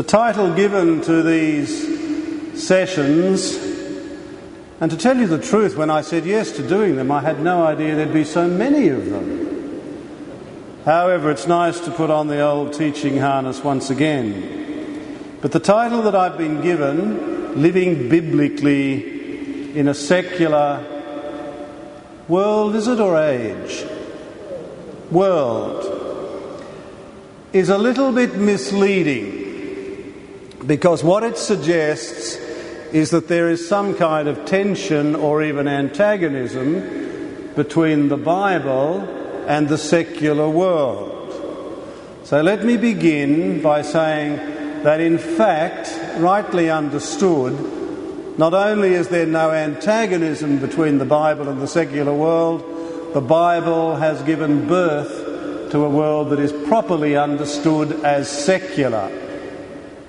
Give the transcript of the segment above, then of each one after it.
The title given to these sessions, and to tell you the truth, when I said yes to doing them, I had no idea there'd be so many of them. However, it's nice to put on the old teaching harness once again. But the title that I've been given, Living Biblically in a Secular World, is it, or age? World, is a little bit misleading because what it suggests is that there is some kind of tension or even antagonism between the Bible and the secular world. So let me begin by saying that, in fact, rightly understood, not only is there no antagonism between the Bible and the secular world, the Bible has given birth to a world that is properly understood as secular.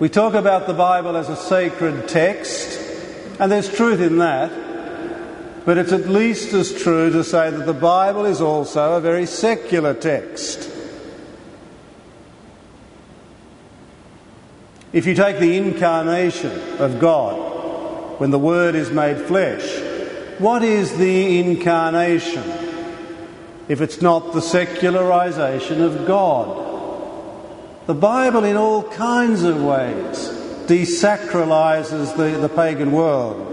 We talk about the Bible as a sacred text, and there's truth in that. But it's at least as true to say that the Bible is also a very secular text. If you take the incarnation of God, when the Word is made flesh, what is the incarnation if it's not the secularization of God? The Bible, in all kinds of ways, desacralizes the, the pagan world.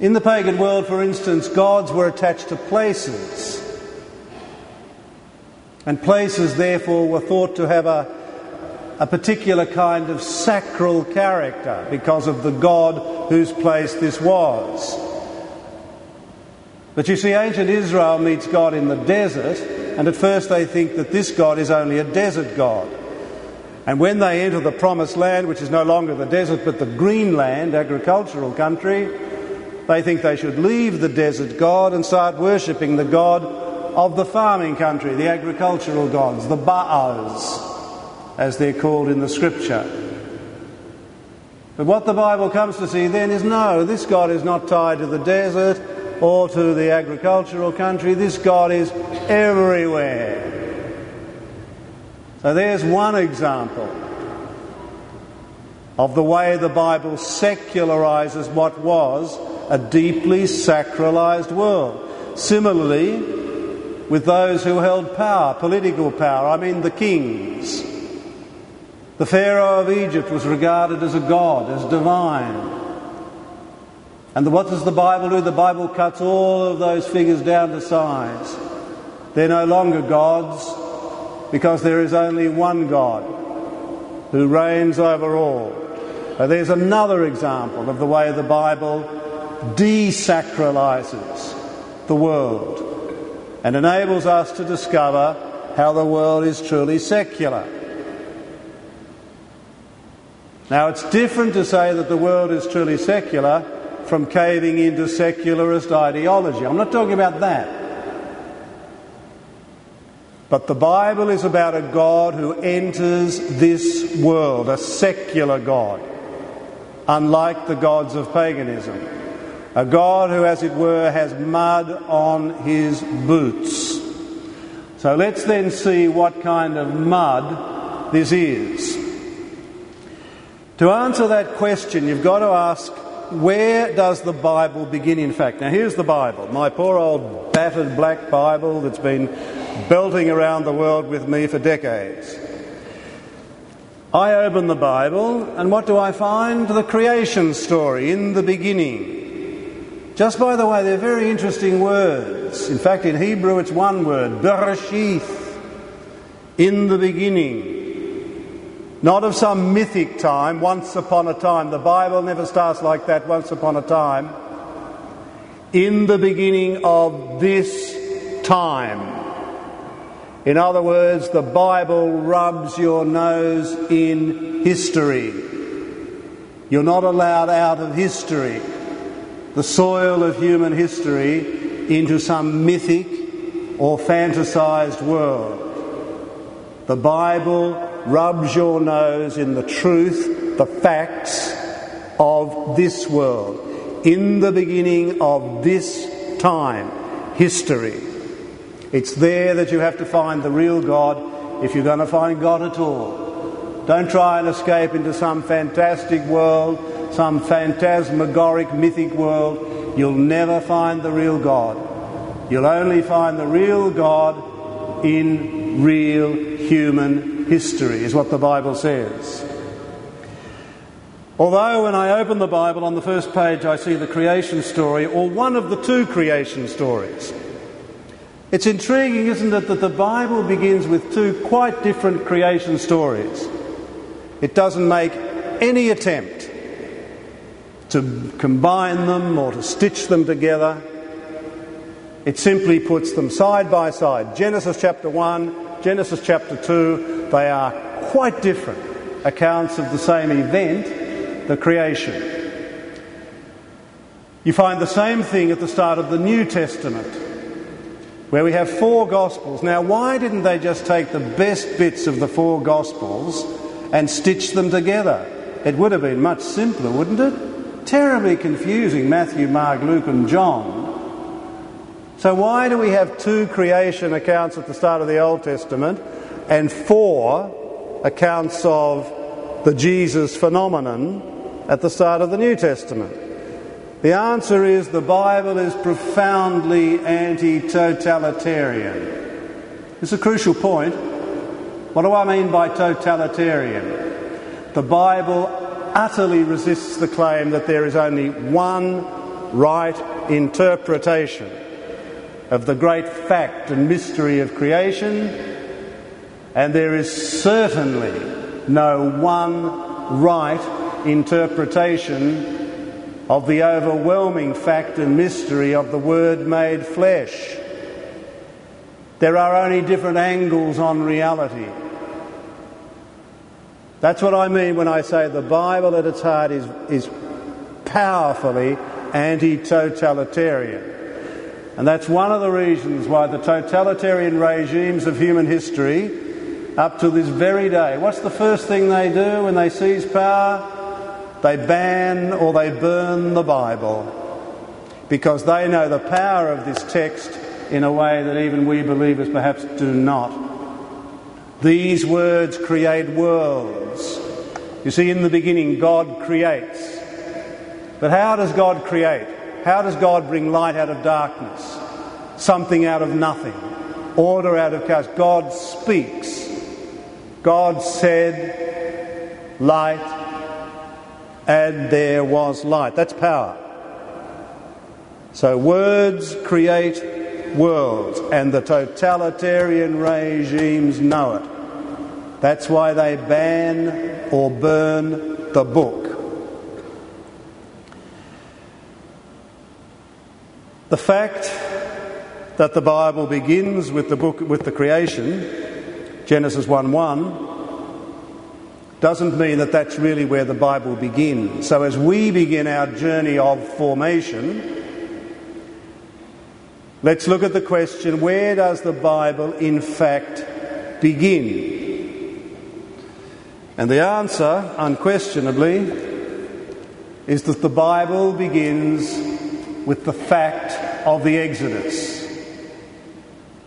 In the pagan world, for instance, gods were attached to places. And places, therefore, were thought to have a, a particular kind of sacral character because of the god whose place this was. But you see, ancient Israel meets God in the desert, and at first they think that this God is only a desert God. And when they enter the promised land, which is no longer the desert but the green land, agricultural country, they think they should leave the desert God and start worshipping the God of the farming country, the agricultural gods, the Baals, as they're called in the scripture. But what the Bible comes to see then is no, this God is not tied to the desert or to the agricultural country. This God is everywhere. So there's one example of the way the Bible secularizes what was a deeply sacralized world. Similarly, with those who held power, political power, I mean the kings. The Pharaoh of Egypt was regarded as a god, as divine. And what does the Bible do? The Bible cuts all of those figures down to size. They're no longer gods because there is only one God who reigns over all. Now, there's another example of the way the Bible desacralizes the world and enables us to discover how the world is truly secular. Now, it's different to say that the world is truly secular from caving into secularist ideology. I'm not talking about that. But the Bible is about a God who enters this world, a secular God, unlike the gods of paganism. A God who, as it were, has mud on his boots. So let's then see what kind of mud this is. To answer that question, you've got to ask where does the Bible begin, in fact? Now, here's the Bible, my poor old battered black Bible that's been belting around the world with me for decades. I open the Bible, and what do I find? The creation story in the beginning. Just by the way, they're very interesting words. In fact, in Hebrew, it's one word, Bereshith, in the beginning. Not of some mythic time, once upon a time. The Bible never starts like that, once upon a time. In the beginning of this time. In other words, the Bible rubs your nose in history. You're not allowed out of history the soil of human history into some mythic or fantasized world. The Bible rubs your nose in the truth, the facts of this world. In the beginning of this time, history. It's there that you have to find the real God if you're going to find God at all. Don't try and escape into some fantastic world, some phantasmagoric, mythic world. You'll never find the real God. You'll only find the real God in real human history, is what the Bible says. Although when I open the Bible on the first page I see the creation story, or one of the two creation stories, it's intriguing, isn't it, that the Bible begins with two quite different creation stories. It doesn't make any attempt to combine them or to stitch them together. It simply puts them side by side. Genesis chapter 1, Genesis chapter 2, they are quite different accounts of the same event, the creation. You find the same thing at the start of the New Testament, where we have four Gospels. Now, why didn't they just take the best bits of the four Gospels and stitch them together? It would have been much simpler, wouldn't it? Terribly confusing Matthew, Mark, Luke, and John. So, why do we have two creation accounts at the start of the Old Testament and four accounts of the Jesus phenomenon at the start of the New Testament? The answer is the Bible is profoundly anti totalitarian. It's a crucial point. What do I mean by totalitarian? The Bible utterly resists the claim that there is only one right interpretation of the great fact and mystery of creation, and there is certainly no one right interpretation of the overwhelming fact and mystery of the Word made flesh. There are only different angles on reality. That's what I mean when I say the Bible at its heart is, is powerfully anti totalitarian. And that's one of the reasons why the totalitarian regimes of human history, up to this very day, what's the first thing they do when they seize power? They ban or they burn the Bible because they know the power of this text in a way that even we believers perhaps do not. These words create worlds. You see, in the beginning, God creates. But how does God create? How does God bring light out of darkness? Something out of nothing. Order out of chaos. God speaks. God said, light, and there was light. That's power. So words create worlds, and the totalitarian regimes know it. That's why they ban or burn the book. The fact that the Bible begins with the book with the creation, Genesis 1 1, doesn't mean that that's really where the Bible begins. So as we begin our journey of formation, let's look at the question where does the Bible in fact begin? And the answer, unquestionably, is that the Bible begins with the fact of the Exodus.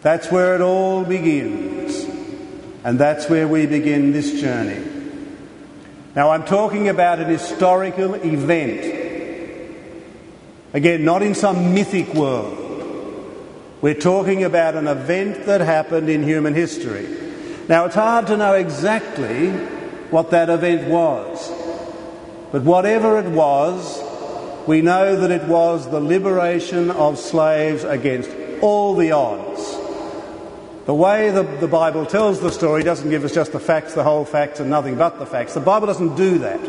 That's where it all begins. And that's where we begin this journey. Now, I'm talking about an historical event. Again, not in some mythic world. We're talking about an event that happened in human history. Now, it's hard to know exactly what that event was. But whatever it was, we know that it was the liberation of slaves against all the odds. The way the, the Bible tells the story doesn't give us just the facts, the whole facts, and nothing but the facts. The Bible doesn't do that.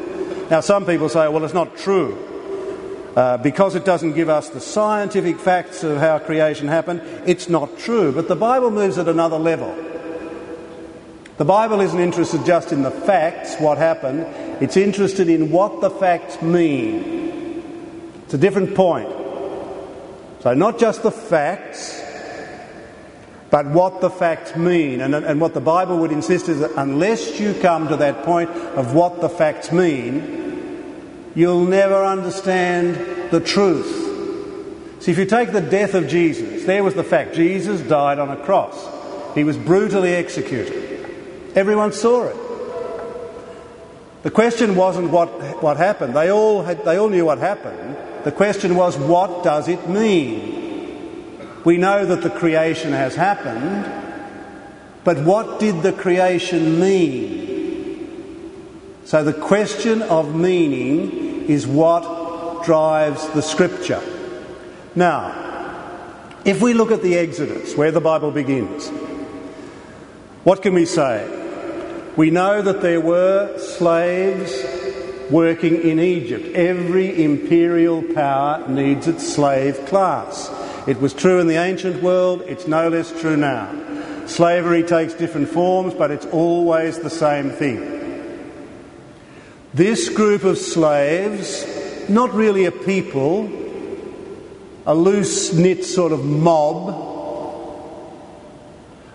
Now, some people say, well, it's not true. Uh, because it doesn't give us the scientific facts of how creation happened, it's not true. But the Bible moves at another level. The Bible isn't interested just in the facts, what happened, it's interested in what the facts mean. It's a different point. So, not just the facts, but what the facts mean. And, and what the Bible would insist is that unless you come to that point of what the facts mean, you'll never understand the truth. See, if you take the death of Jesus, there was the fact Jesus died on a cross, he was brutally executed. Everyone saw it. The question wasn't what, what happened. They all, had, they all knew what happened. The question was, what does it mean? We know that the creation has happened, but what did the creation mean? So the question of meaning is what drives the scripture. Now, if we look at the Exodus, where the Bible begins, what can we say? We know that there were slaves working in Egypt. Every imperial power needs its slave class. It was true in the ancient world, it's no less true now. Slavery takes different forms, but it's always the same thing. This group of slaves, not really a people, a loose knit sort of mob,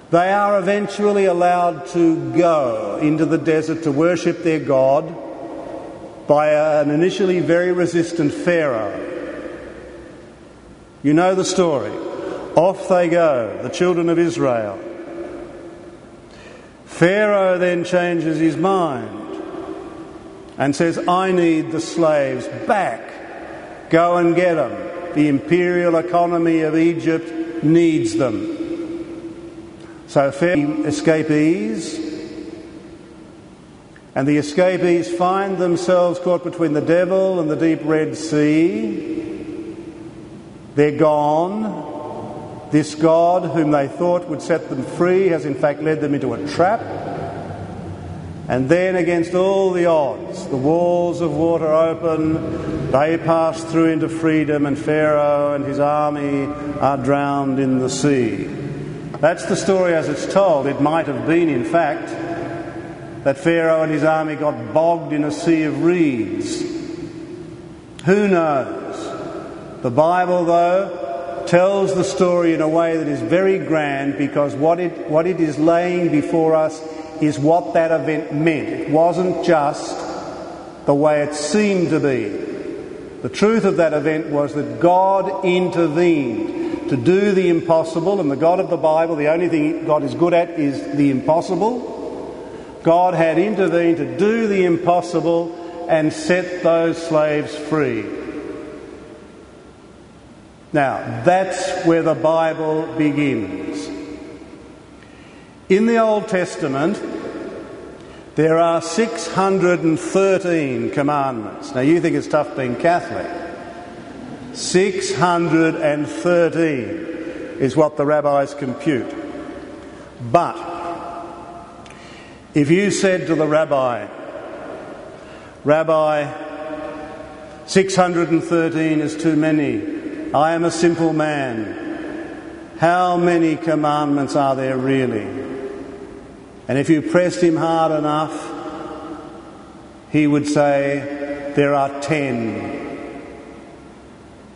they are eventually allowed to go into the desert to worship their God by an initially very resistant Pharaoh. You know the story. Off they go, the children of Israel. Pharaoh then changes his mind and says, I need the slaves back. Go and get them. The imperial economy of Egypt needs them. So, Pharaoh escapees, and the escapees find themselves caught between the devil and the deep Red Sea. They're gone. This God, whom they thought would set them free, has in fact led them into a trap. And then, against all the odds, the walls of water open, they pass through into freedom, and Pharaoh and his army are drowned in the sea. That's the story as it's told. It might have been, in fact, that Pharaoh and his army got bogged in a sea of reeds. Who knows? The Bible, though, tells the story in a way that is very grand because what it, what it is laying before us is what that event meant. It wasn't just the way it seemed to be. The truth of that event was that God intervened to do the impossible, and the God of the Bible, the only thing God is good at is the impossible. God had intervened to do the impossible and set those slaves free. Now, that's where the Bible begins. In the Old Testament, there are 613 commandments. Now, you think it's tough being Catholic. 613 is what the rabbis compute. But if you said to the rabbi, Rabbi, 613 is too many, I am a simple man, how many commandments are there really? And if you pressed him hard enough, he would say, There are ten.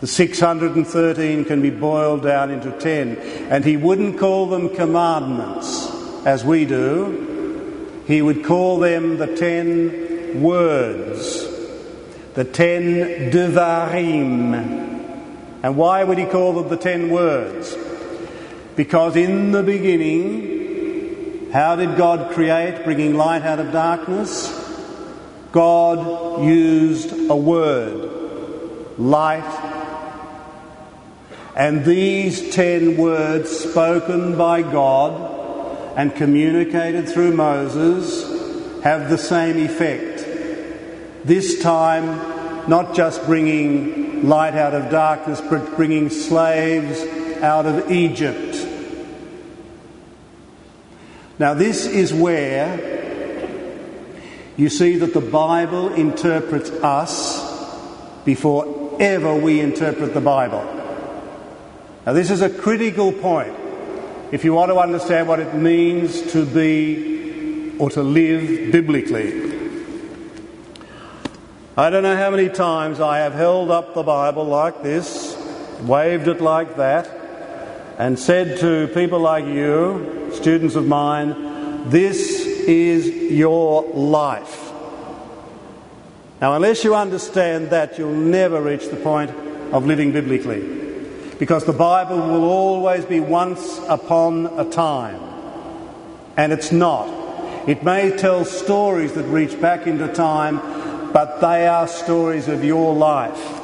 The 613 can be boiled down into 10. And he wouldn't call them commandments as we do, he would call them the 10 words, the 10 devarim. And why would he call them the 10 words? Because in the beginning, how did God create, bringing light out of darkness? God used a word, light and these ten words, spoken by God and communicated through Moses, have the same effect. This time, not just bringing light out of darkness, but bringing slaves out of Egypt. Now, this is where you see that the Bible interprets us before ever we interpret the Bible. Now, this is a critical point if you want to understand what it means to be or to live biblically. I don't know how many times I have held up the Bible like this, waved it like that, and said to people like you, students of mine, this is your life. Now, unless you understand that, you'll never reach the point of living biblically because the Bible will always be once upon a time. And it's not. It may tell stories that reach back into time, but they are stories of your life.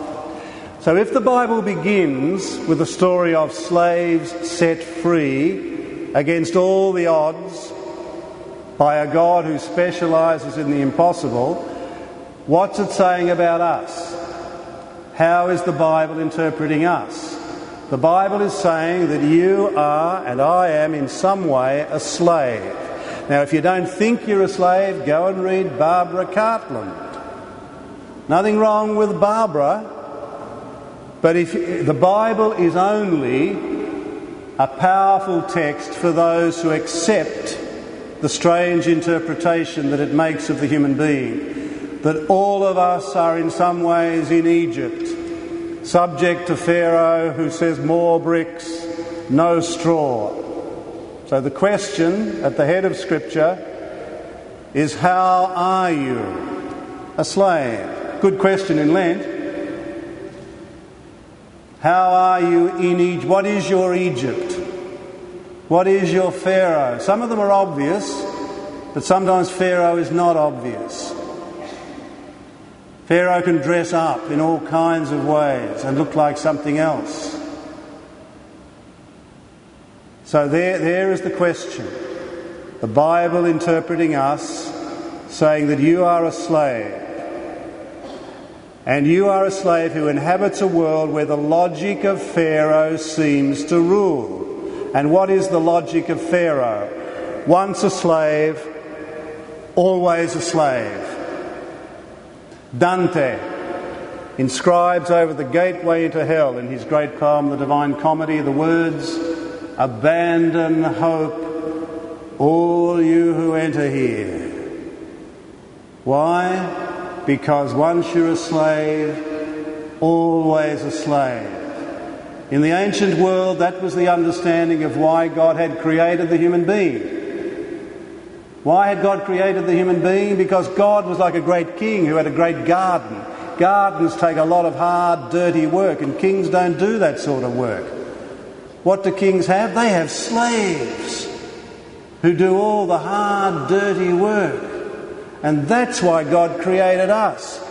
So if the Bible begins with a story of slaves set free against all the odds by a God who specialises in the impossible, what's it saying about us? How is the Bible interpreting us? The Bible is saying that you are, and I am in some way, a slave. Now, if you don't think you're a slave, go and read Barbara Cartland. Nothing wrong with Barbara, but if the Bible is only a powerful text for those who accept the strange interpretation that it makes of the human being, that all of us are in some ways in Egypt subject to Pharaoh who says more bricks, no straw. So the question at the head of Scripture is how are you a slave? Good question in Lent. How are you in Egypt? What is your Egypt? What is your Pharaoh? Some of them are obvious, but sometimes Pharaoh is not obvious. Pharaoh can dress up in all kinds of ways and look like something else. So there, there is the question. The Bible interpreting us, saying that you are a slave. And you are a slave who inhabits a world where the logic of Pharaoh seems to rule. And what is the logic of Pharaoh? Once a slave, always a slave. Dante inscribes over the gateway into hell in his great poem, The Divine Comedy, the words, Abandon hope, all you who enter here. Why? Because once you're a slave, always a slave. In the ancient world, that was the understanding of why God had created the human being. Why had God created the human being? Because God was like a great king who had a great garden. Gardens take a lot of hard, dirty work, and kings don't do that sort of work. What do kings have? They have slaves who do all the hard, dirty work. And that's why God created us.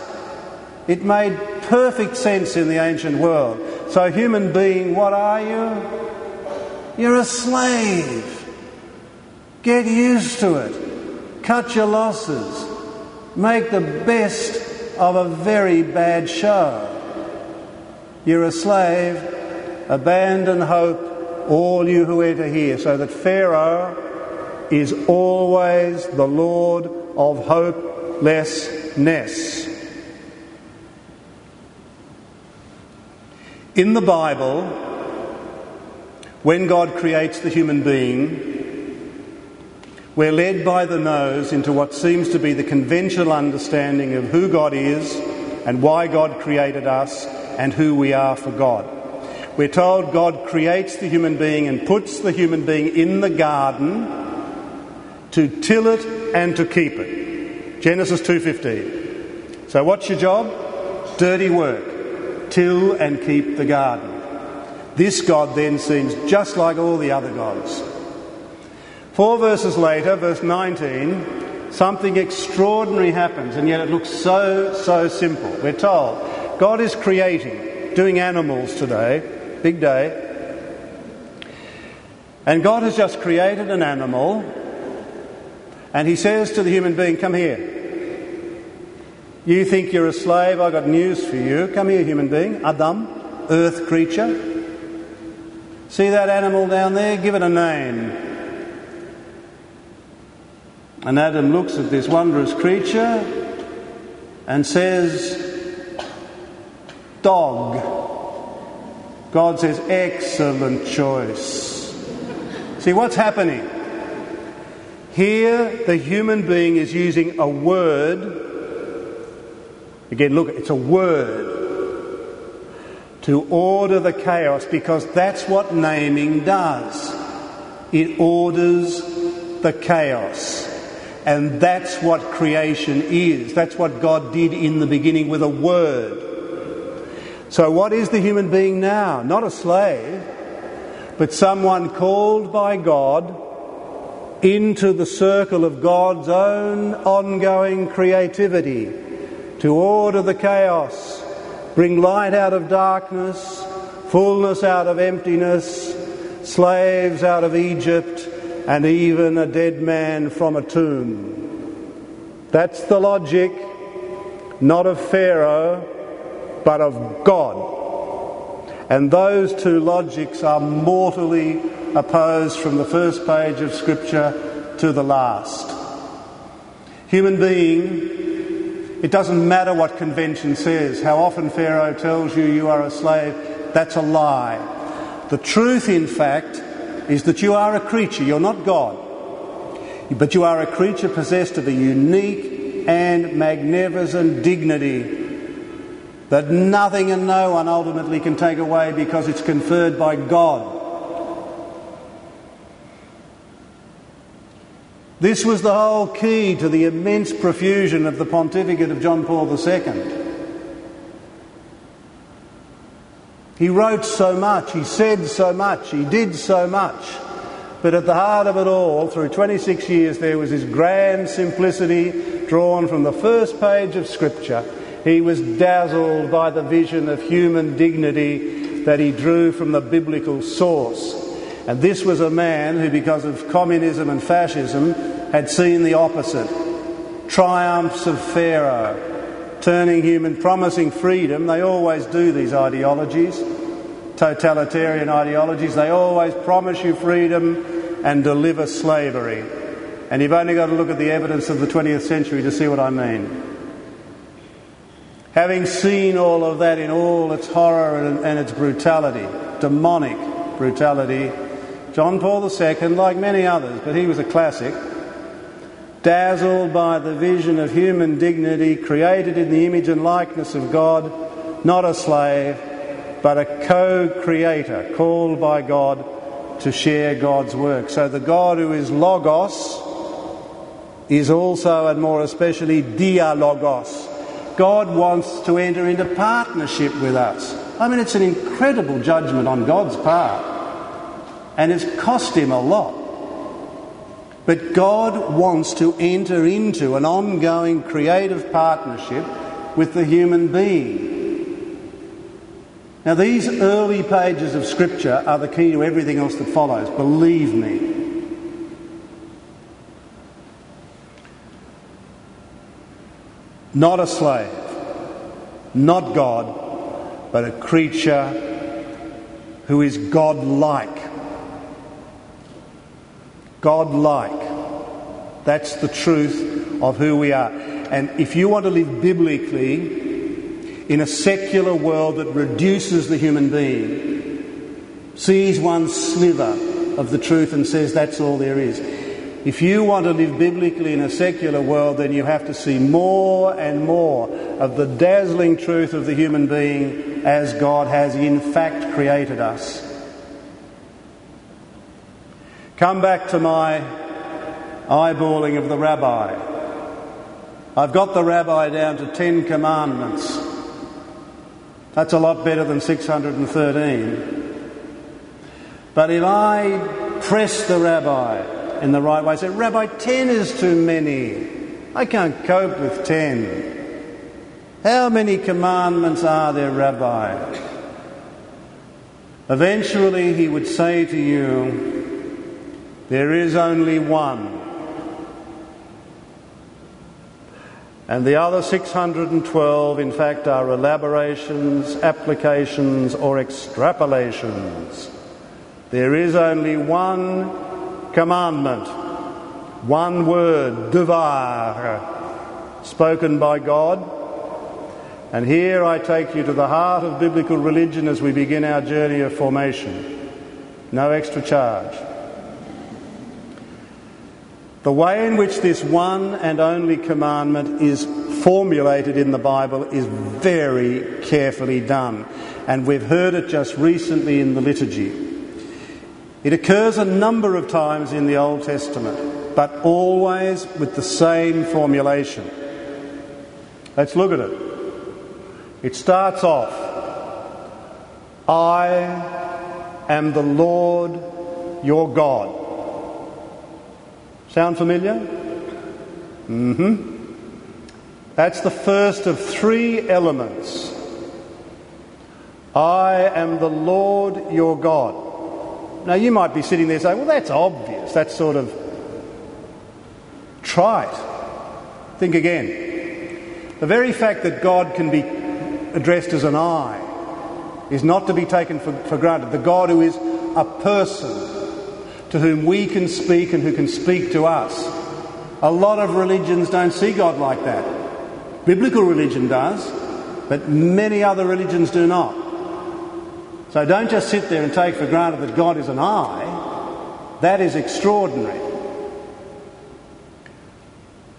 It made perfect sense in the ancient world. So, human being, what are you? You're a slave. Get used to it. Cut your losses. Make the best of a very bad show. You're a slave. Abandon hope, all you who enter here, so that Pharaoh is always the Lord of hopelessness. In the Bible, when God creates the human being, we're led by the nose into what seems to be the conventional understanding of who God is and why God created us and who we are for God. We're told God creates the human being and puts the human being in the garden to till it and to keep it. Genesis 2:15. So what's your job? Dirty work. Till and keep the garden. This God then seems just like all the other gods. Four verses later, verse 19, something extraordinary happens, and yet it looks so, so simple. We're told God is creating, doing animals today, big day. And God has just created an animal, and He says to the human being, Come here. You think you're a slave? I've got news for you. Come here, human being. Adam, earth creature. See that animal down there? Give it a name. And Adam looks at this wondrous creature and says, Dog. God says, Excellent choice. See what's happening? Here, the human being is using a word. Again, look, it's a word to order the chaos because that's what naming does. It orders the chaos. And that's what creation is. That's what God did in the beginning with a word. So, what is the human being now? Not a slave, but someone called by God into the circle of God's own ongoing creativity to order the chaos, bring light out of darkness, fullness out of emptiness, slaves out of Egypt, and even a dead man from a tomb. That's the logic, not of Pharaoh, but of God. And those two logics are mortally opposed from the first page of Scripture to the last. Human being, it doesn't matter what convention says, how often Pharaoh tells you you are a slave, that's a lie. The truth, in fact, is that you are a creature, you're not God. But you are a creature possessed of a unique and magnificent dignity that nothing and no one ultimately can take away because it's conferred by God. This was the whole key to the immense profusion of the pontificate of John Paul II. He wrote so much, he said so much, he did so much. But at the heart of it all, through 26 years, there was this grand simplicity drawn from the first page of Scripture. He was dazzled by the vision of human dignity that he drew from the biblical source. And this was a man who, because of communism and fascism, had seen the opposite triumphs of Pharaoh, turning human, promising freedom. They always do these ideologies, totalitarian ideologies. They always promise you freedom and deliver slavery. And you've only got to look at the evidence of the 20th century to see what I mean. Having seen all of that in all its horror and, and its brutality, demonic brutality, John Paul II, like many others, but he was a classic, dazzled by the vision of human dignity, created in the image and likeness of God, not a slave, but a co creator called by God to share God's work. So the God who is Logos is also, and more especially, Dialogos. God wants to enter into partnership with us. I mean, it's an incredible judgment on God's part, and it's cost him a lot. But God wants to enter into an ongoing creative partnership with the human being. Now, these early pages of Scripture are the key to everything else that follows, believe me. Not a slave, not God, but a creature who is God like. God like. That's the truth of who we are. And if you want to live biblically in a secular world that reduces the human being, sees one sliver of the truth and says that's all there is. If you want to live biblically in a secular world, then you have to see more and more of the dazzling truth of the human being as God has in fact created us. Come back to my eyeballing of the rabbi. I've got the rabbi down to 10 commandments. That's a lot better than 613. But if I press the rabbi in the right way, say, Rabbi, 10 is too many. I can't cope with 10. How many commandments are there, Rabbi? Eventually, he would say to you, there is only one. And the other 612, in fact, are elaborations, applications, or extrapolations. There is only one commandment, one word, devar, spoken by God. And here I take you to the heart of biblical religion as we begin our journey of formation. No extra charge. The way in which this one and only commandment is formulated in the Bible is very carefully done, and we've heard it just recently in the liturgy. It occurs a number of times in the Old Testament, but always with the same formulation. Let's look at it. It starts off I am the Lord your God. Sound familiar? Mm hmm. That's the first of three elements. I am the Lord your God. Now, you might be sitting there saying, well, that's obvious. That's sort of trite. Think again. The very fact that God can be addressed as an I is not to be taken for, for granted. The God who is a person to whom we can speak and who can speak to us. A lot of religions don't see God like that. Biblical religion does, but many other religions do not. So don't just sit there and take for granted that God is an I. That is extraordinary.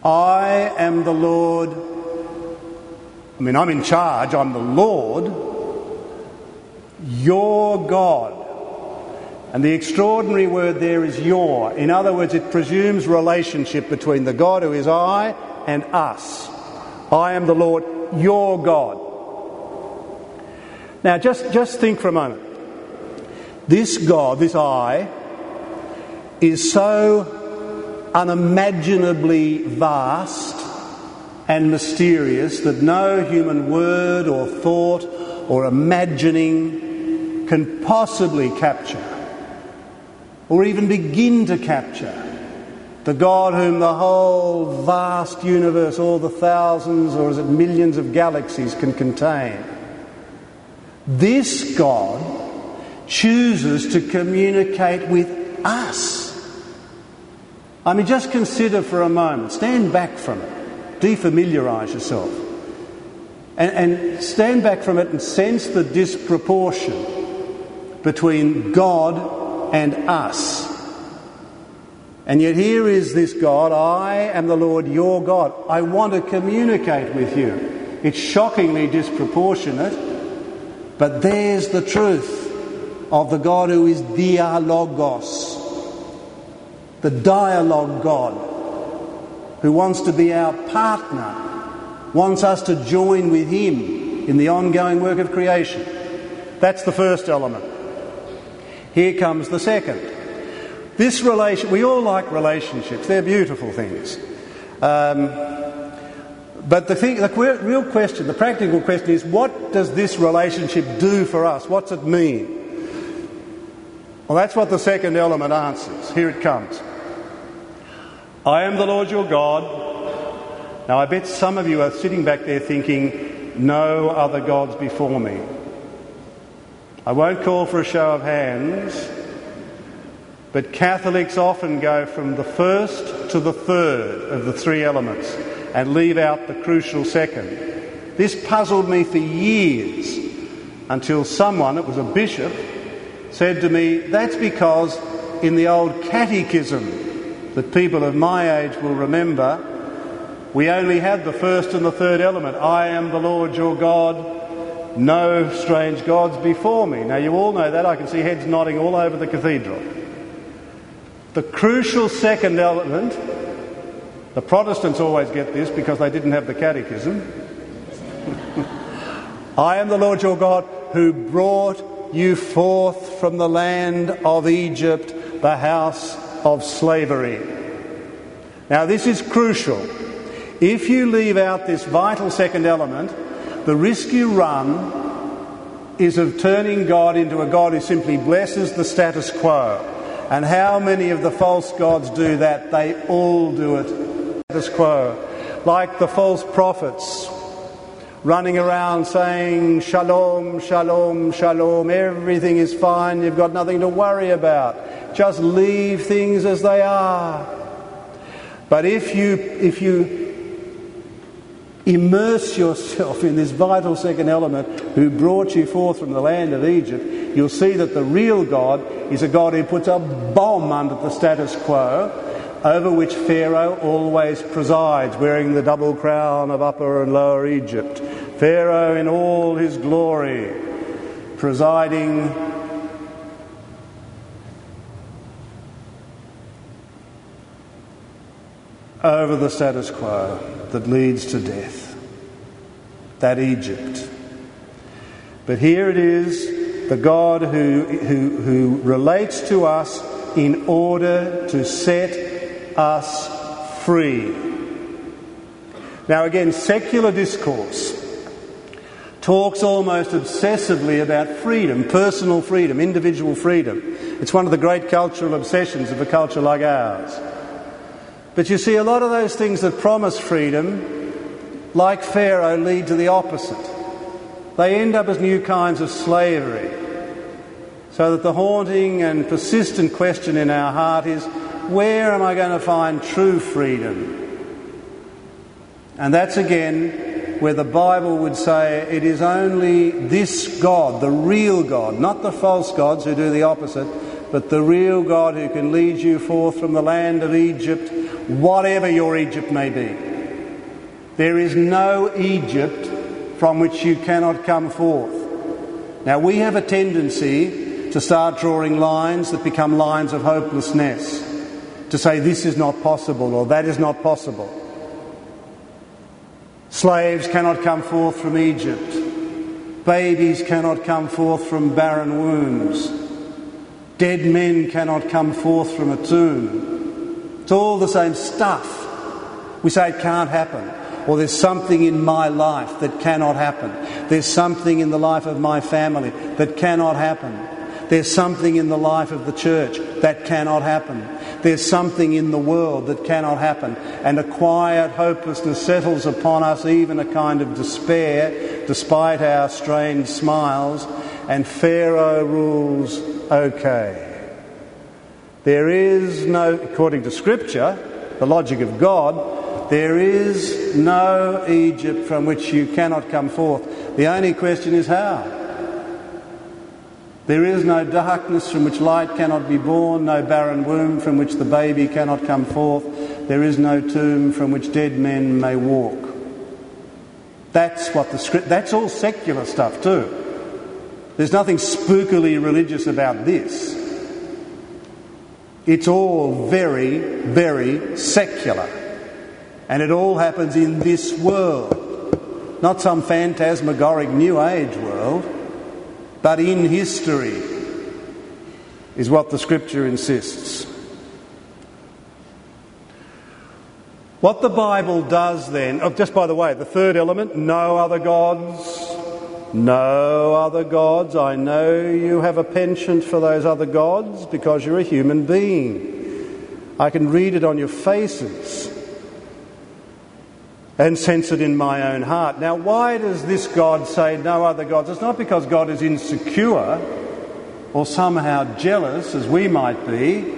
I am the Lord. I mean, I'm in charge, I'm the Lord, your God. And the extraordinary word there is your. In other words, it presumes relationship between the God who is I and us. I am the Lord your God. Now, just, just think for a moment. This God, this I, is so unimaginably vast and mysterious that no human word or thought or imagining can possibly capture or even begin to capture the God whom the whole vast universe, all the thousands or is it millions of galaxies can contain. This God chooses to communicate with us. I mean, just consider for a moment, stand back from it, defamiliarise yourself, and, and stand back from it and sense the disproportion between God and us. And yet, here is this God I am the Lord your God. I want to communicate with you. It's shockingly disproportionate, but there's the truth of the God who is dialogos, the dialogue God, who wants to be our partner, wants us to join with Him in the ongoing work of creation. That's the first element. Here comes the second. This relation, we all like relationships, they're beautiful things. Um, but the, thing, the real question, the practical question is what does this relationship do for us? What's it mean? Well, that's what the second element answers. Here it comes I am the Lord your God. Now, I bet some of you are sitting back there thinking, no other gods before me. I won't call for a show of hands. But Catholics often go from the first to the third of the three elements and leave out the crucial second. This puzzled me for years until someone, it was a bishop, said to me, That's because in the old catechism that people of my age will remember, we only had the first and the third element I am the Lord your God, no strange gods before me. Now, you all know that. I can see heads nodding all over the cathedral. The crucial second element, the Protestants always get this because they didn't have the catechism. I am the Lord your God who brought you forth from the land of Egypt, the house of slavery. Now, this is crucial. If you leave out this vital second element, the risk you run is of turning God into a God who simply blesses the status quo and how many of the false gods do that? They all do it. Status quo. Like the false prophets running around saying, Shalom, Shalom, Shalom, everything is fine, you've got nothing to worry about. Just leave things as they are. But if you, if you immerse yourself in this vital second element who brought you forth from the land of Egypt, you'll see that the real God is a God who puts a bomb under the status quo over which Pharaoh always presides, wearing the double crown of Upper and Lower Egypt. Pharaoh in all his glory, presiding over the status quo that leads to death. That Egypt. But here it is the God who, who, who relates to us in order to set us free. Now, again, secular discourse talks almost obsessively about freedom, personal freedom, individual freedom. It's one of the great cultural obsessions of a culture like ours. But you see, a lot of those things that promise freedom, like Pharaoh, lead to the opposite. They end up as new kinds of slavery. So that the haunting and persistent question in our heart is where am I going to find true freedom? And that's again where the Bible would say it is only this God, the real God, not the false gods who do the opposite, but the real God who can lead you forth from the land of Egypt, whatever your Egypt may be. There is no Egypt from which you cannot come forth. Now, we have a tendency to start drawing lines that become lines of hopelessness, to say this is not possible or that is not possible. Slaves cannot come forth from Egypt. Babies cannot come forth from barren wombs. Dead men cannot come forth from a tomb. It's all the same stuff. We say it can't happen. Or there's something in my life that cannot happen. There's something in the life of my family that cannot happen. There's something in the life of the church that cannot happen. There's something in the world that cannot happen. And a quiet hopelessness settles upon us, even a kind of despair, despite our strange smiles. And Pharaoh rules okay. There is no, according to Scripture, the logic of God, there is no Egypt from which you cannot come forth. The only question is how. There is no darkness from which light cannot be born, no barren womb from which the baby cannot come forth. There is no tomb from which dead men may walk. That's what the script, that's all secular stuff too. There's nothing spookily religious about this. It's all very, very secular. And it all happens in this world, not some phantasmagoric New Age world but in history, is what the scripture insists. What the Bible does then, oh, just by the way, the third element no other gods, no other gods. I know you have a penchant for those other gods because you're a human being. I can read it on your faces and sense it in my own heart. Now, why does this God say no other gods? It's not because God is insecure or somehow jealous, as we might be.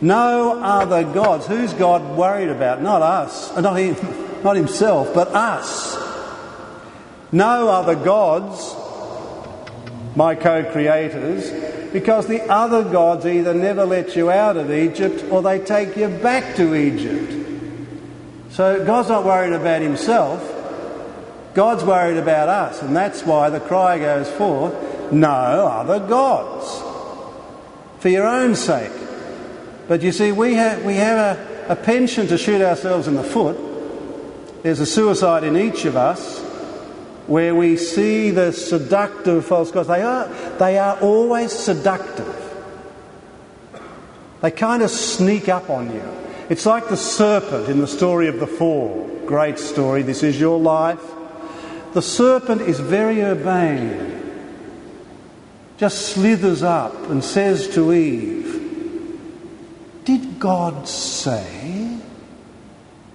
No other gods. Who's God worried about? Not us, uh, not, him, not himself, but us. No other gods, my co creators, because the other gods either never let you out of Egypt or they take you back to Egypt. So God's not worried about himself, God's worried about us, and that's why the cry goes forth no other gods for your own sake. But you see, we have, we have a, a penchant to shoot ourselves in the foot. There's a suicide in each of us where we see the seductive false gods. They are, they are always seductive. They kind of sneak up on you. It's like the serpent in the story of the fall. Great story. This is your life. The serpent is very urbane, just slithers up and says to Eve, Did God say?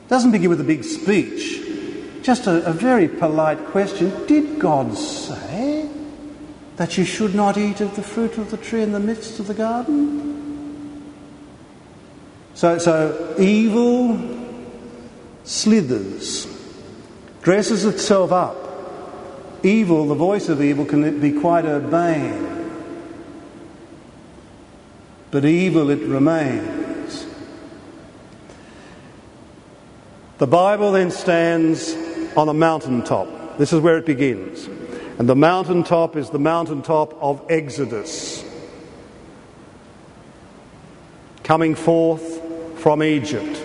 Doesn't begin with a big speech, just a, a very polite question. Did God say that you should not eat of the fruit of the tree in the midst of the garden? So, so evil slithers, dresses itself up. Evil, the voice of evil, can be quite urbane. But evil it remains. The Bible then stands on a mountaintop. This is where it begins. And the mountaintop is the mountaintop of Exodus. Coming forth from Egypt.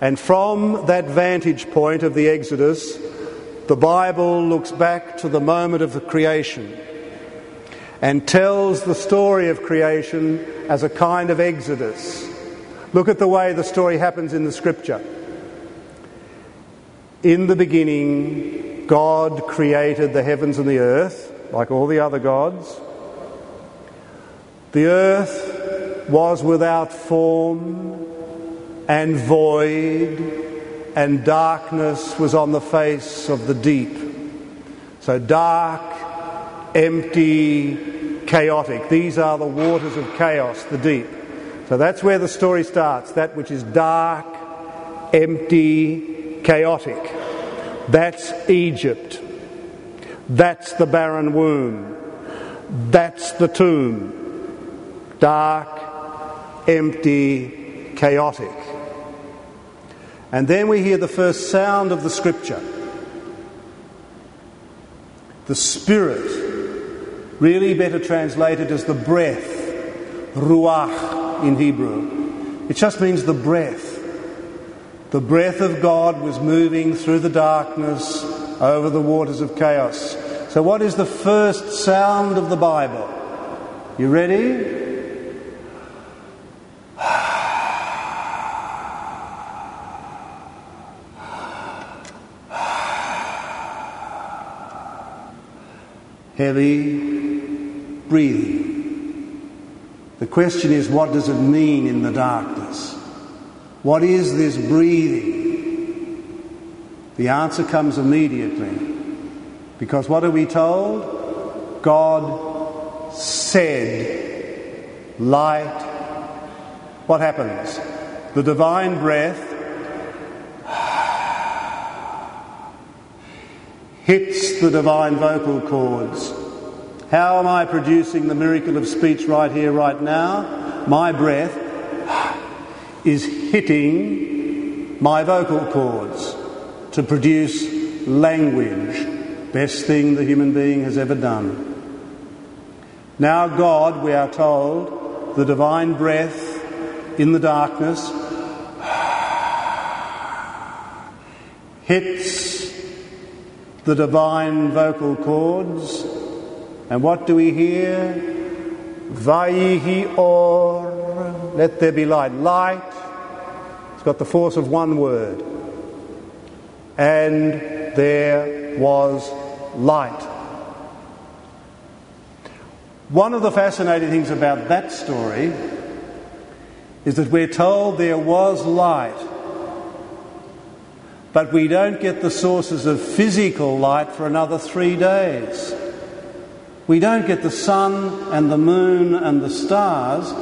And from that vantage point of the Exodus, the Bible looks back to the moment of the creation and tells the story of creation as a kind of exodus, Look at the way the story happens in the scripture. In the beginning, God created the heavens and the earth, like all the other gods. The earth was without form and void, and darkness was on the face of the deep. So dark, empty, chaotic. These are the waters of chaos, the deep. So that's where the story starts that which is dark, empty, chaotic. That's Egypt. That's the barren womb. That's the tomb. Dark, empty, chaotic. And then we hear the first sound of the scripture. The Spirit, really better translated as the breath, ruach in Hebrew. It just means the breath. The breath of God was moving through the darkness over the waters of chaos. So, what is the first sound of the Bible? You ready? heavy breathing. The question is, what does it mean in the darkness? What is this breathing? The answer comes immediately. Because what are we told? God said, light. What happens? The divine breath hits the divine vocal cords. How am I producing the miracle of speech right here, right now? My breath is hitting my vocal cords to produce language. Best thing the human being has ever done. Now, God, we are told, the divine breath in the darkness hits the divine vocal cords. And what do we hear? Vaihi or, let there be light. Light, it's got the force of one word. And there was light. One of the fascinating things about that story is that we're told there was light but we don't get the sources of physical light for another three days. We don't get the sun and the moon and the stars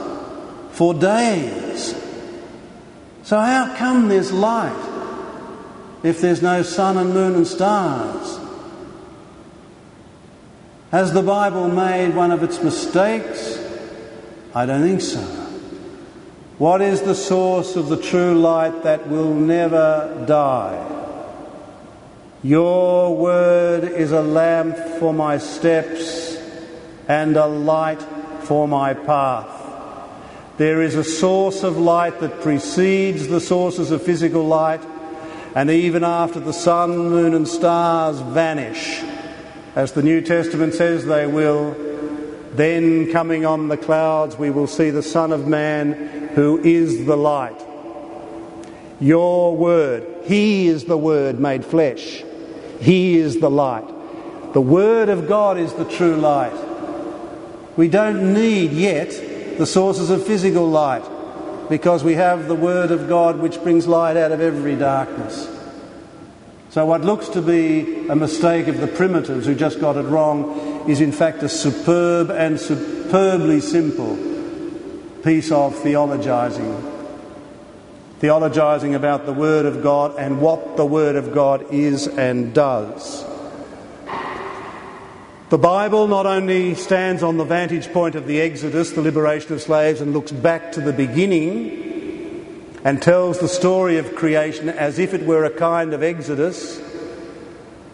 for days. So, how come there's light if there's no sun and moon and stars? Has the Bible made one of its mistakes? I don't think so. What is the source of the true light that will never die? Your word is a lamp for my steps and a light for my path. There is a source of light that precedes the sources of physical light, and even after the sun, moon, and stars vanish, as the New Testament says they will, then coming on the clouds, we will see the Son of Man who is the light. Your word, He is the Word made flesh. He is the light. The Word of God is the true light. We don't need yet the sources of physical light because we have the Word of God which brings light out of every darkness. So, what looks to be a mistake of the primitives who just got it wrong is in fact a superb and superbly simple piece of theologizing. Theologizing about the Word of God and what the Word of God is and does. The Bible not only stands on the vantage point of the Exodus, the liberation of slaves, and looks back to the beginning and tells the story of creation as if it were a kind of Exodus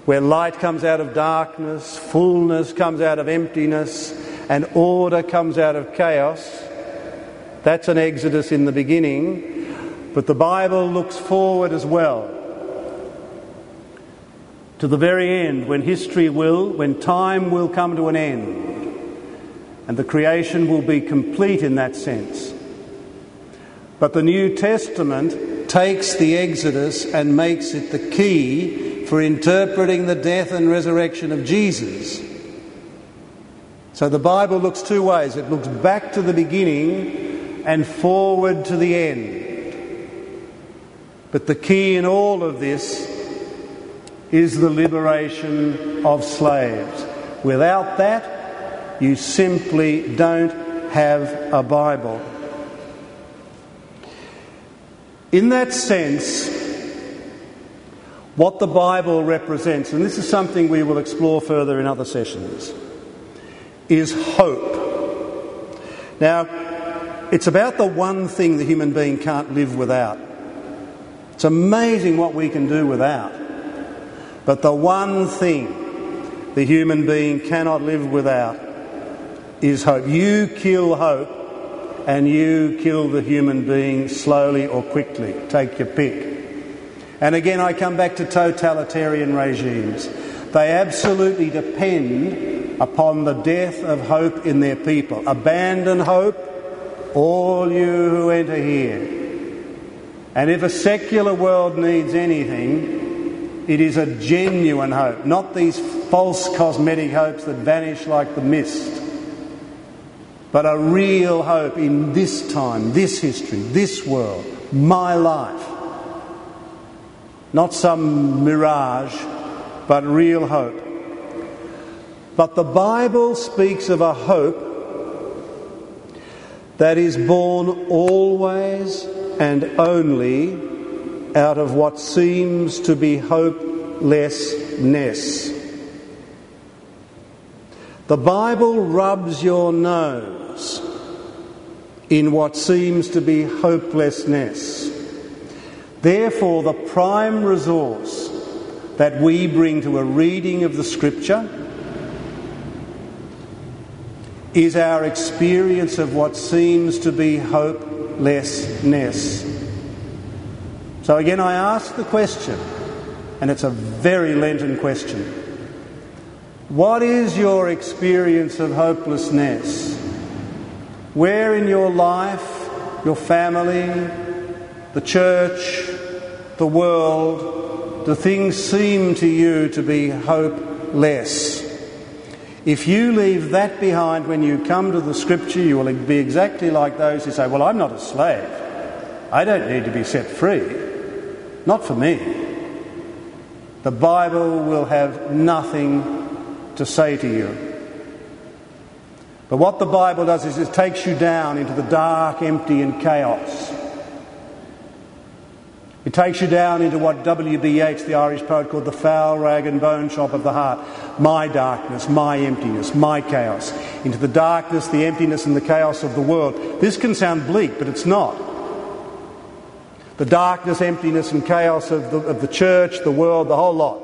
where light comes out of darkness, fullness comes out of emptiness, and order comes out of chaos. That's an exodus in the beginning, but the Bible looks forward as well to the very end when history will, when time will come to an end, and the creation will be complete in that sense. But the New Testament takes the Exodus and makes it the key for interpreting the death and resurrection of Jesus. So the Bible looks two ways it looks back to the beginning and forward to the end. But the key in all of this is the liberation of slaves. Without that, you simply don't have a Bible. In that sense, what the Bible represents, and this is something we will explore further in other sessions, is hope. Now, it's about the one thing the human being can't live without. It's amazing what we can do without. But the one thing the human being cannot live without is hope. You kill hope and you kill the human being slowly or quickly. Take your pick. And again, I come back to totalitarian regimes. They absolutely depend upon the death of hope in their people. Abandon hope, all you who enter here. And if a secular world needs anything, it is a genuine hope, not these false cosmetic hopes that vanish like the mist but a real hope in this time, this history, this world, my life. Not some mirage, but real hope. But the Bible speaks of a hope that is born always and only out of what seems to be hopelessness. The Bible rubs your nose in what seems to be hopelessness. Therefore, the prime resource that we bring to a reading of the Scripture is our experience of what seems to be hopelessness. So, again, I ask the question, and it's a very Lenten question What is your experience of hopelessness? Where in your life, your family, the church, the world, do things seem to you to be hopeless? If you leave that behind when you come to the scripture, you will be exactly like those who say, Well, I'm not a slave. I don't need to be set free. Not for me. The Bible will have nothing to say to you. But what the Bible does is it takes you down into the dark, empty, and chaos. It takes you down into what W.B. Yeats, the Irish poet, called the foul rag and bone shop of the heart. My darkness, my emptiness, my chaos. Into the darkness, the emptiness, and the chaos of the world. This can sound bleak, but it's not. The darkness, emptiness, and chaos of the, of the church, the world, the whole lot.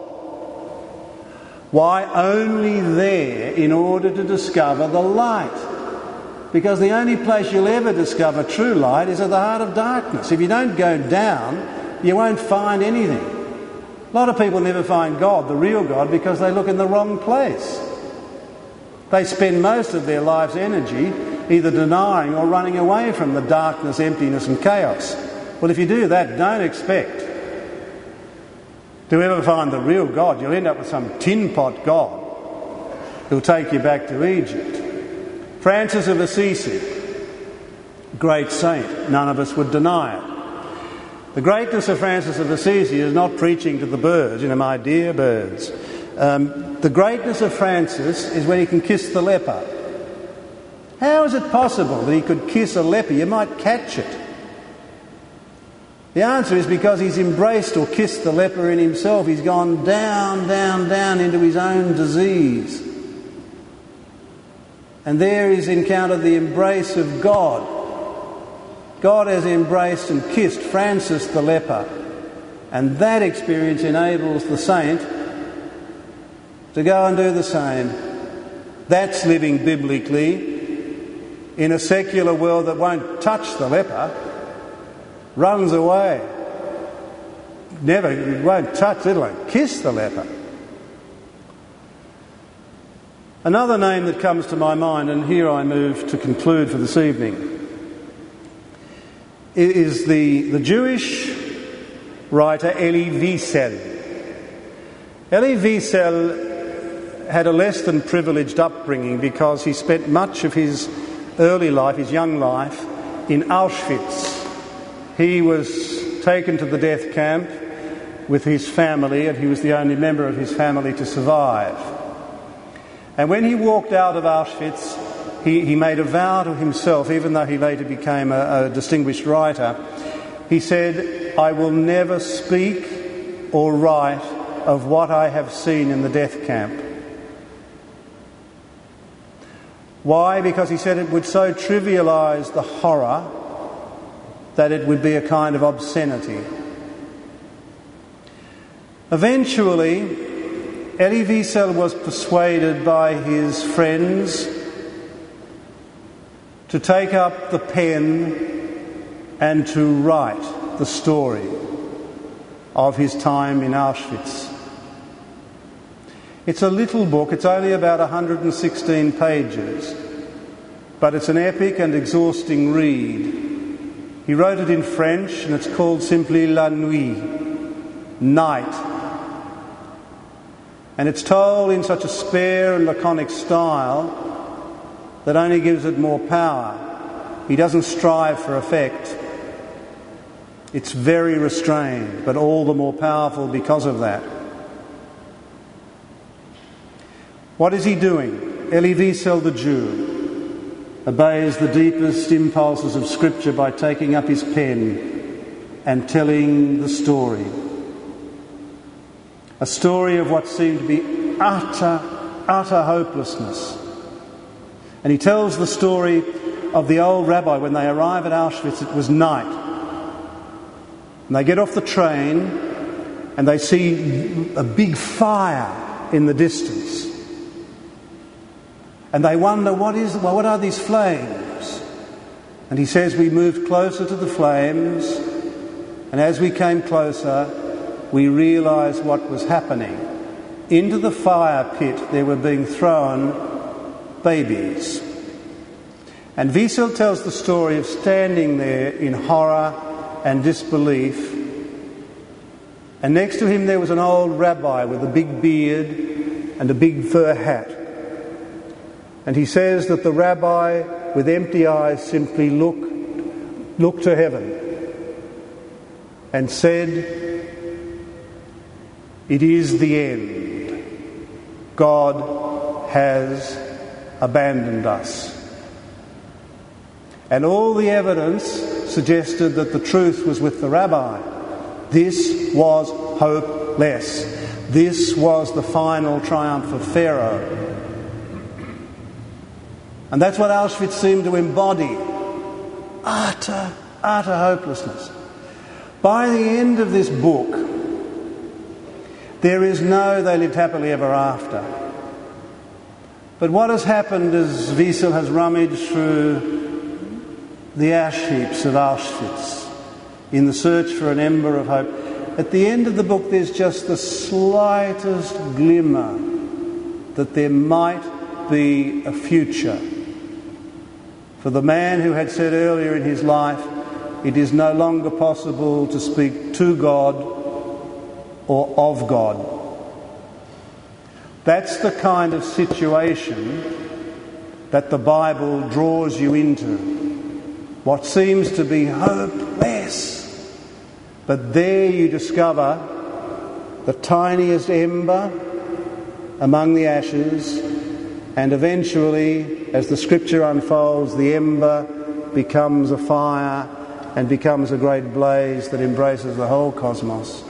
Why? Only there in order to discover the light. Because the only place you'll ever discover true light is at the heart of darkness. If you don't go down, you won't find anything. A lot of people never find God, the real God, because they look in the wrong place. They spend most of their life's energy either denying or running away from the darkness, emptiness, and chaos. Well, if you do that, don't expect to ever find the real God, you'll end up with some tin pot God who'll take you back to Egypt. Francis of Assisi, great saint, none of us would deny it. The greatness of Francis of Assisi is not preaching to the birds, you know, my dear birds. Um, the greatness of Francis is when he can kiss the leper. How is it possible that he could kiss a leper? You might catch it. The answer is because he's embraced or kissed the leper in himself. He's gone down, down, down into his own disease. And there he's encountered the embrace of God. God has embraced and kissed Francis the leper. And that experience enables the saint to go and do the same. That's living biblically in a secular world that won't touch the leper runs away. Never, won't touch, it won't kiss the leper. Another name that comes to my mind, and here I move to conclude for this evening, is the, the Jewish writer Elie Wiesel. Elie Wiesel had a less than privileged upbringing because he spent much of his early life, his young life, in Auschwitz. He was taken to the death camp with his family, and he was the only member of his family to survive. And when he walked out of Auschwitz, he, he made a vow to himself, even though he later became a, a distinguished writer. He said, I will never speak or write of what I have seen in the death camp. Why? Because he said it would so trivialise the horror that it would be a kind of obscenity. Eventually, Elie Wiesel was persuaded by his friends to take up the pen and to write the story of his time in Auschwitz. It's a little book, it's only about 116 pages, but it's an epic and exhausting read. He wrote it in French and it's called simply La Nuit, Night. And it's told in such a spare and laconic style that only gives it more power. He doesn't strive for effect. It's very restrained, but all the more powerful because of that. What is he doing? Elie Wiesel the Jew obeys the deepest impulses of Scripture by taking up his pen and telling the story. A story of what seemed to be utter, utter hopelessness and he tells the story of the old rabbi when they arrive at Auschwitz, it was night. And they get off the train and they see a big fire in the distance. And they wonder, what, is, well, what are these flames? And he says, We moved closer to the flames, and as we came closer, we realized what was happening. Into the fire pit, they were being thrown babies. And Wiesel tells the story of standing there in horror and disbelief. And next to him there was an old rabbi with a big beard and a big fur hat. And he says that the rabbi, with empty eyes, simply looked, looked to heaven and said, It is the end. God has abandoned us. And all the evidence suggested that the truth was with the rabbi. This was hopeless. This was the final triumph of Pharaoh. And that's what Auschwitz seemed to embody utter, utter hopelessness. By the end of this book, there is no they lived happily ever after. But what has happened is Wiesel has rummaged through the ash heaps of Auschwitz in the search for an ember of hope. At the end of the book, there's just the slightest glimmer that there might be a future. For the man who had said earlier in his life, it is no longer possible to speak to God or of God. That's the kind of situation that the Bible draws you into. What seems to be hopeless. But there you discover the tiniest ember among the ashes, and eventually, as the scripture unfolds, the ember becomes a fire and becomes a great blaze that embraces the whole cosmos.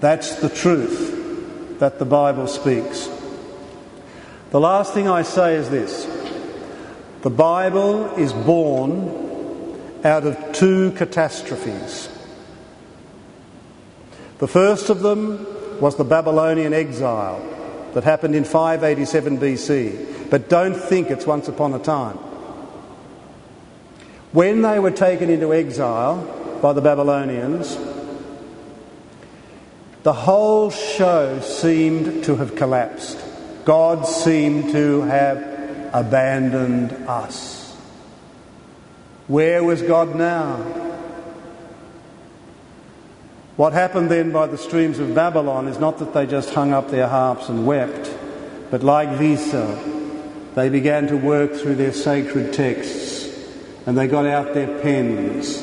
That's the truth that the Bible speaks. The last thing I say is this the Bible is born out of two catastrophes. The first of them was the Babylonian exile that happened in 587 BC. But don't think it's once upon a time. When they were taken into exile by the Babylonians, the whole show seemed to have collapsed. God seemed to have abandoned us. Where was God now? What happened then by the streams of Babylon is not that they just hung up their harps and wept, but like Wiese, they began to work through their sacred texts and they got out their pens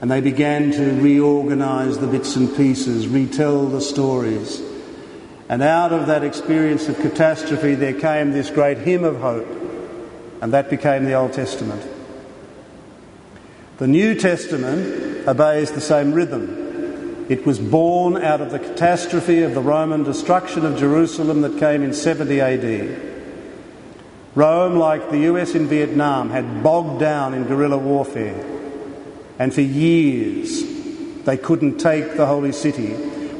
and they began to reorganize the bits and pieces, retell the stories. And out of that experience of catastrophe, there came this great hymn of hope, and that became the Old Testament. The New Testament obeys the same rhythm. It was born out of the catastrophe of the Roman destruction of Jerusalem that came in 70 AD. Rome, like the US in Vietnam, had bogged down in guerrilla warfare. And for years, they couldn't take the holy city.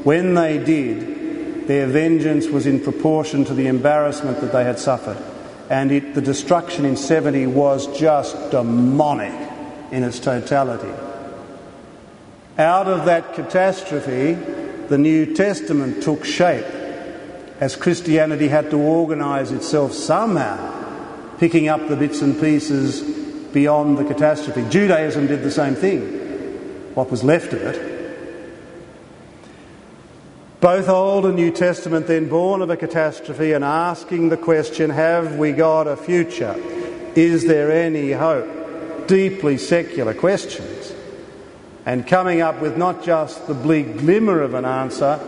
When they did, their vengeance was in proportion to the embarrassment that they had suffered. And it, the destruction in 70 was just demonic in its totality. Out of that catastrophe, the New Testament took shape as Christianity had to organise itself somehow, picking up the bits and pieces beyond the catastrophe. Judaism did the same thing, what was left of it. Both Old and New Testament then born of a catastrophe and asking the question have we got a future? Is there any hope? Deeply secular questions. And coming up with not just the bleak glimmer of an answer,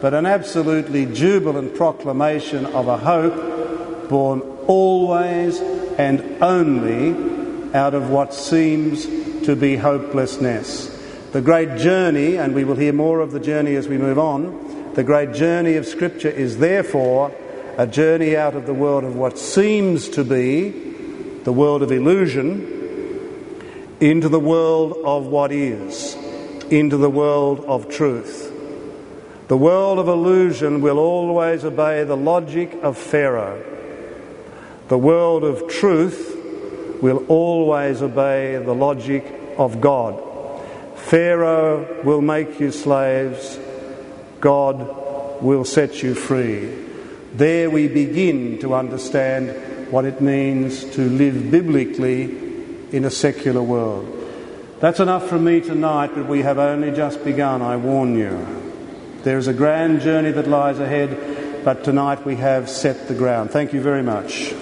but an absolutely jubilant proclamation of a hope born always and only out of what seems to be hopelessness. The great journey, and we will hear more of the journey as we move on, the great journey of Scripture is therefore a journey out of the world of what seems to be the world of illusion into the world of what is, into the world of truth. The world of illusion will always obey the logic of Pharaoh. The world of truth will always obey the logic of God. Pharaoh will make you slaves, God will set you free. There we begin to understand what it means to live biblically in a secular world. That's enough from me tonight, but we have only just begun, I warn you. There is a grand journey that lies ahead, but tonight we have set the ground. Thank you very much.